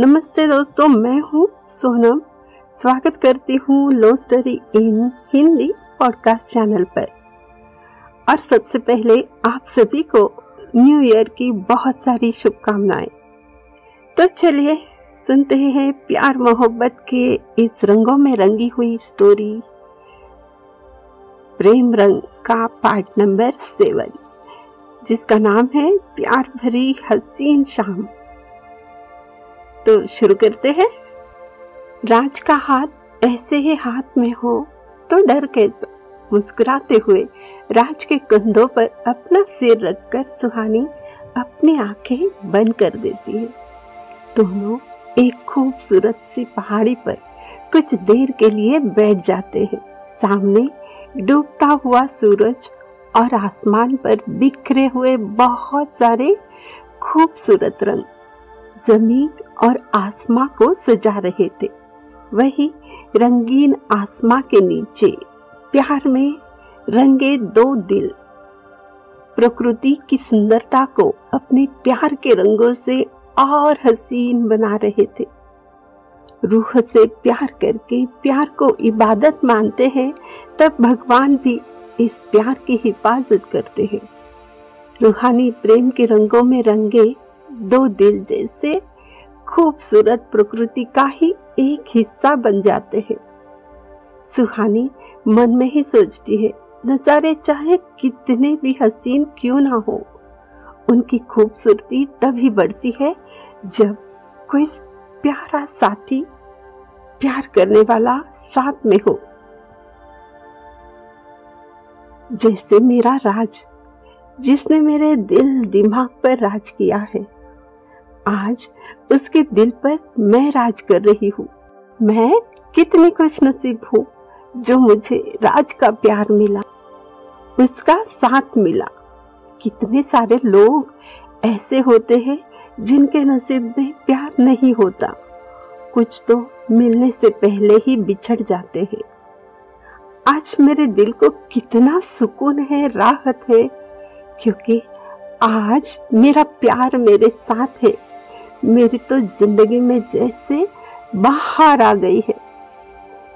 नमस्ते दोस्तों, मैं हूँ सोनम। स्वागत करती हूँ लो story in Hindi podcast channel पर। और सबसे पहले आप सभी को न्यू ईयर की बहुत सारी शुभकामनाएँ। तो चलिए सुनते हैं प्यार मोहब्बत के इस रंगों में रंगी हुई स्टोरी प्रेम रंग का पार्ट नंबर सेवन जिसका नाम है प्यार भरी हसीन शाम। तो शुरू करते हैं। राज का हाथ ऐसे ही हाथ में हो तो डर कैसा? मुस्कुराते हुए राज के कंधों पर अपना सिर रखकर सुहानी अपनी आँखें बंद कर देती है। दोनों एक खूबसूरत सी पहाड़ी पर कुछ देर के लिए बैठ जाते हैं। सामने डूबता हुआ सूरज और आसमान पर बिखरे हुए बहुत सारे खूबसूरत रंग ज़मीन और आसमां को सजा रहे थे। वही रंगीन आसमां के नीचे प्यार में रंगे दो दिल। प्रकृति की सुंदरता को अपने प्यार के रंगों से और हसीन बना रहे थे। रूह से प्यार करके प्यार को इबादत मानते हैं, तब भगवान भी इस प्यार की हिफाजत करते हैं। रूहानी प्रेम के रंगों में रंगे दो दिल जैसे खूबसूरत प्रकृति का ही एक हिस्सा बन जाते हैं। सुहानी मन में ही सोचती है, नजारे चाहे कितने भी हसीन क्यों ना हो। उनकी खूबसूरती तभी बढ़ती है जब कोई प्यारा साथी प्यार करने वाला साथ में हो। जैसे मेरा राज, जिसने मेरे दिल दिमाग पर राज किया है। आज उसके दिल पर मैं राज कर रही हूँ। मैं कितनी खुश नसीब हूँ जो मुझे राज का प्यार मिला। उसका साथ मिला। कितने सारे लोग ऐसे होते हैं जिनके नसीब में प्यार नहीं होता। कुछ तो मिलने से पहले ही बिछड़ जाते हैं। आज मेरे दिल को कितना सुकून है, राहत है, क्योंकि आज मेरा प्यार मेरे साथ है। मेरी तो ज़िंदगी में जैसे बाहर आ गई है।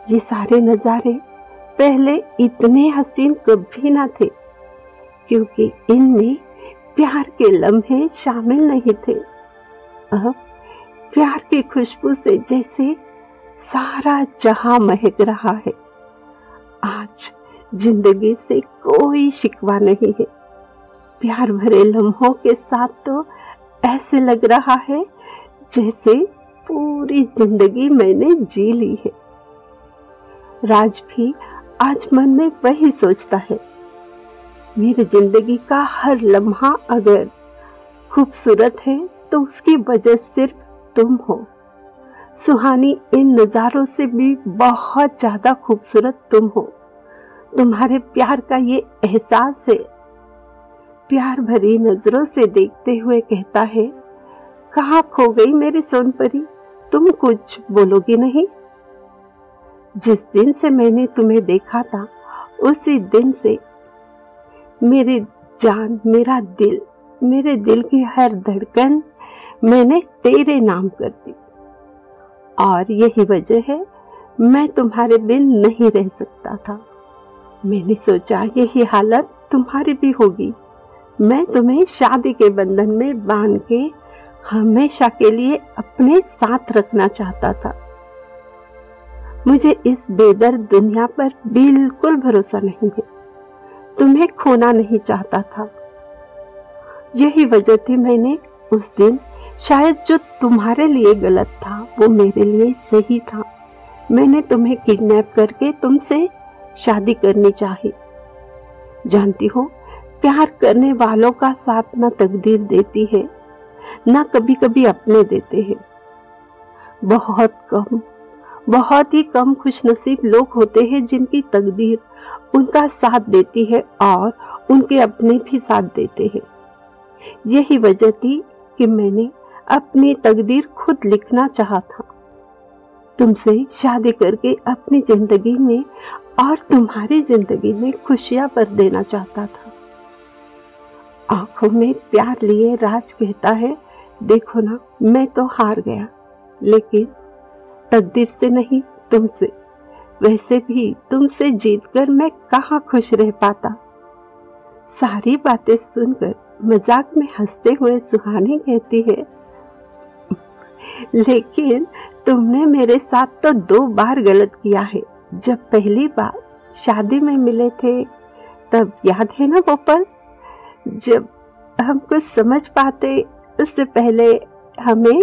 ये सारे नज़ारे पहले इतने हसीन कभी ना थे, क्योंकि इनमें प्यार के लम्हे शामिल नहीं थे। अब प्यार की खुशबू से जैसे सारा जहाँ महक रहा है, आज ज़िंदगी से कोई शिकवा नहीं है। प्यार भरे लम्हों के साथ तो ऐसे लग रहा है जैसे पूरी ज़िंदगी मैंने जी ली है। राज भी आज मन में वही सोचता है। मेरी ज़िंदगी का हर लम्हा अगर खूबसूरत है तो उसकी वजह सिर्फ़ तुम हो। सुहानी, इन नज़ारों से भी बहुत ज़्यादा खूबसूरत तुम हो। तुम्हारे प्यार का ये एहसास है। प्यार भरी नज़रों से देखते हुए कहता है कहा खो गई मेरी सोनपरी तुम कुछ बोलोगी नहीं? जिस दिन से मैंने तुम्हें देखा था, उसी दिन से मेरी जान, मेरा दिल, मेरे दिल की हर धड़कन मैंने तेरे नाम कर दी। और यही वजह है, मैं तुम्हारे बिन नहीं रह सकता था। मैंने सोचा, यही हालत तुम्हारी भी होगी। मैं तुम्हें शादी के बंधन में बाँध के हमेशा के लिए अपने साथ रखना चाहता था। मुझे इस बेदर दुनिया पर बिल्कुल भरोसा नहीं है। तुम्हें खोना नहीं चाहता था। यही वजह थी मैंने उस दिन, शायद जो तुम्हारे लिए गलत था, वो मेरे लिए सही था। मैंने तुम्हें किडनैप करके तुमसे शादी करनी चाही। जानती हो, प्यार करने वालों का साथ ना तकदीर देती है। ना कभी कभी अपने देते हैं। बहुत कम, बहुत ही कम खुश नसीब लोग होते हैं जिनकी तकदीर उनका साथ देती है और उनके अपने भी साथ देते हैं। यही वजह थी कि मैंने अपनी तकदीर खुद लिखना चाहा था। तुमसे शादी करके अपनी ज़िंदगी में और तुम्हारी ज़िंदगी में खुशियाँ पर देना चाहता था। आँखों में प्यार लिए राज कहता है देखो ना, मैं तो हार गया। लेकिन तकदीर से नहीं, तुमसे। वैसे भी तुमसे जीतकर मैं कहा खुश रह पाता? सारी बातें सुनकर मज़ाक में हँसते हुए सुहानी कहती है, लेकिन तुमने मेरे साथ तो दो बार गलत किया है। जब पहली बार शादी में मिले थे, तब याद है ना वो पल जब हम कुछ समझ पाते उससे पहले हमें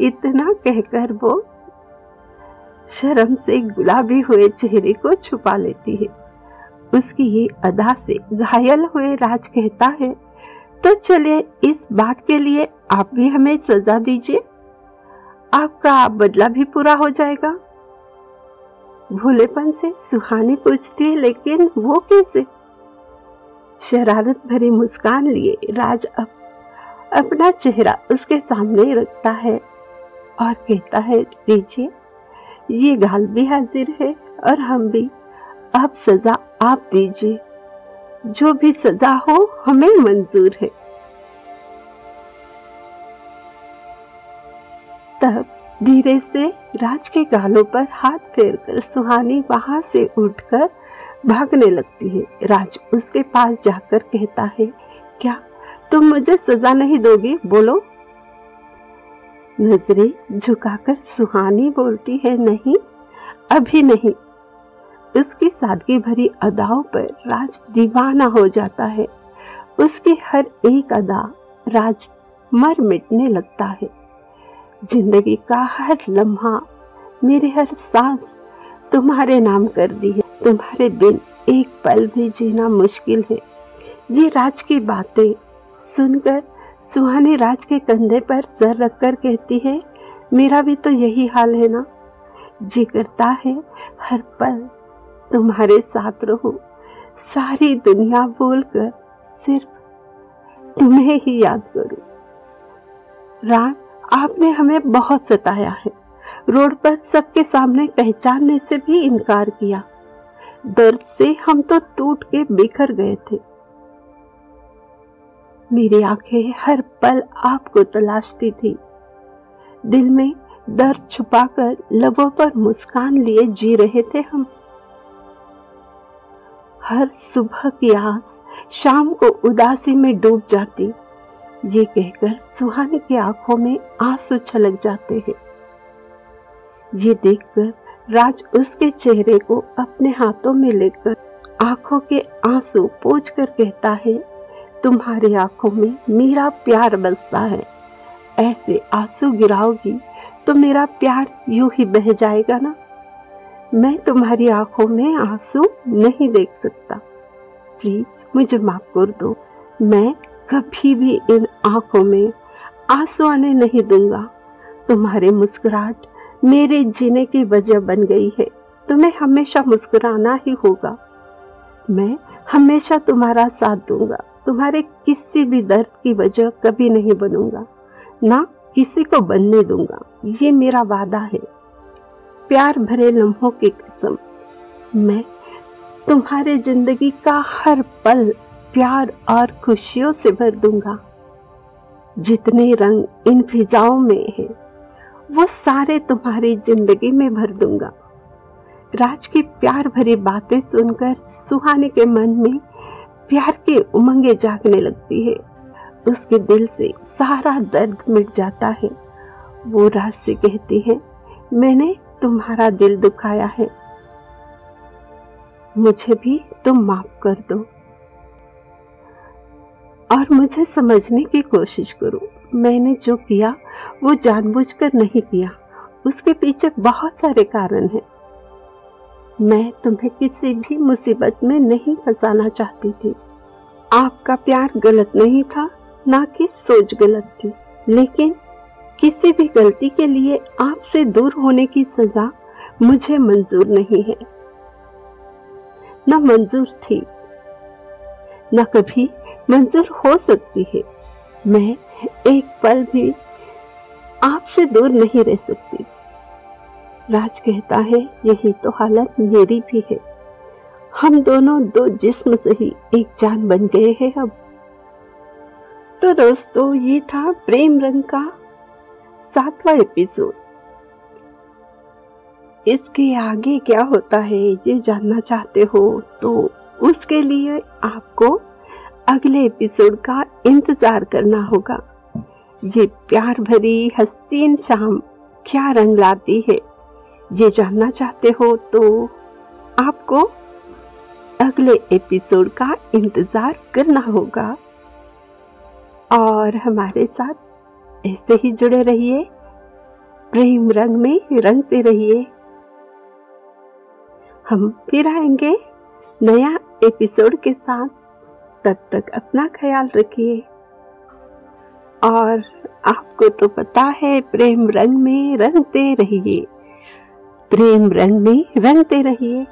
इतना कहकर वो शर्म से गुलाबी हुए चेहरे को छुपा लेती है। उसकी ये अदा से घायल हुए राज कहता है तो चलिए इस बात के लिए आप भी हमें सजा दीजिए। आपका बदला भी पूरा हो जाएगा। भोलेपन से सुहानी पूछती है, लेकिन वो कैसे? शरारत भरी मुस्कान लिए राज अब अपना चेहरा उसके सामने रखता है और कहता है दीजिए ये गाल भी हाजिर है और हम भी। अब सजा आप दीजिए। जो भी सजा हो, हमें मंजूर है। तब धीरे से राज के गालों पर हाथ फेरकर सुहानी वहाँ से उठकर भागने लगती है। राज उसके पास जाकर कहता है, क्या तुम मुझे सजा नहीं दोगी? बोलो। नजरे झुकाकर सुहानी बोलती है, नहीं, अभी नहीं। उसकी सादगी भरी अदाओं पर राज दीवाना हो जाता है। उसकी हर एक अदा राज मर मिटने लगता है। ज़िंदगी का हर लम्हा मेरे हर सांस तुम्हारे नाम कर दी है। तुम्हारे बिन एक पल भी जीना मुश्किल है। ये राज की बातें सुनकर, सुहानी राज के कंधे पर सर रखकर कहती है, मेरा भी तो यही हाल है ना? जी करता है हर पल। तुम्हारे साथ रहो, सारी दुनिया बोलकर सिर्फ़ तुम्हें ही याद करूँ। राज, आपने हमें बहुत सताया है। रोड पर सबके सामने पहचानने से भी इनकार किया। दर्द से हम तो टूट के बिखर गए थे। मेरी आँखें हर पल आपको तलाशती थी। दिल में दर्द छुपाकर लबों पर मुस्कान लिए जी रहे थे हम। हर सुबह की आस शाम को उदासी में डूब जाती। ये कहकर सुहाने की आँखों में आँसू छलक जाते हैं। ये देखकर राज उसके चेहरे को अपने हाथों में लेकर आँखों के आँसू पोछ कर कहता है, तुम्हारी आँखों में मेरा प्यार बसता है। ऐसे आँसू गिराओगी तो मेरा प्यार यूँ ही बह जाएगा ना? मैं तुम्हारी आँखों में आँसू नहीं देख सकता। प्लीज़ मुझे माफ़ कर दो। मैं कभी भी इन आँखों में आँसू आने नहीं दूँगा। तुम्हारे मुस्कुराहट मेरे जीने की वजह बन गई है। तुम्हें हमेशा मुस्कुराना ही होगा। मैं हमेशा तुम्हारा साथ दूँगा। तुम्हारे किसी भी दर्द की वजह कभी नहीं बनूँगा। ना किसी को बनने दूँगा। ये मेरा वादा है। प्यार भरे लम्हों की कसम। मैं तुम्हारे ज़िंदगी का हर पल प्यार और खुशियों से भर दूँगा। जितने रंग इन फिजाओं में है। वो सारे तुम्हारी ज़िंदगी में भर दूँगा। राज की प्यार भरी बातें सुनकर सुहाने के मन में प्यार के उमंगे जागने लगती है। उसके दिल से सारा दर्द मिट जाता है। वो राज से कहती है, मैंने तुम्हारा दिल दुखाया है। मुझे भी तुम माफ़ कर दो। और मुझे समझने की कोशिश करो। मैंने जो किया वो जानबूझकर नहीं किया। उसके पीछे बहुत सारे कारण हैं। मैं तुम्हें किसी भी मुसीबत में नहीं फंसाना चाहती थी। आपका प्यार गलत नहीं था, ना कि सोच गलत थी। लेकिन किसी भी गलती के लिए आपसे दूर होने की सजा मुझे मंजूर नहीं है। न मंजूर थी, न कभी मंजूर हो सकती है। मैं एक पल भी आपसे दूर नहीं रह सकती। राज कहता है, यही तो हालत मेरी भी है। हम दोनों दो जिस्म से ही एक जान बन गए हैं अब। तो दोस्तों, ये था प्रेम रंग का सातवां एपिसोड। इसके आगे क्या होता है, ये जानना चाहते हो तो उसके लिए आपको अगले एपिसोड का इंतज़ार करना होगा। ये प्यार भरी हसीन शाम क्या रंग लाती है? ये जानना चाहते हो तो आपको अगले एपिसोड का इंतज़ार करना होगा। और हमारे साथ ऐसे ही जुड़े रहिए, प्रेम रंग में रंगते रहिए। हम फिर आएँगे नया एपिसोड के साथ। तब तक अपना ख्याल रखिए। और आपको तो पता है, प्रेम रंग में रंगते रहिए। प्रेम रंग में रंगते रहिए।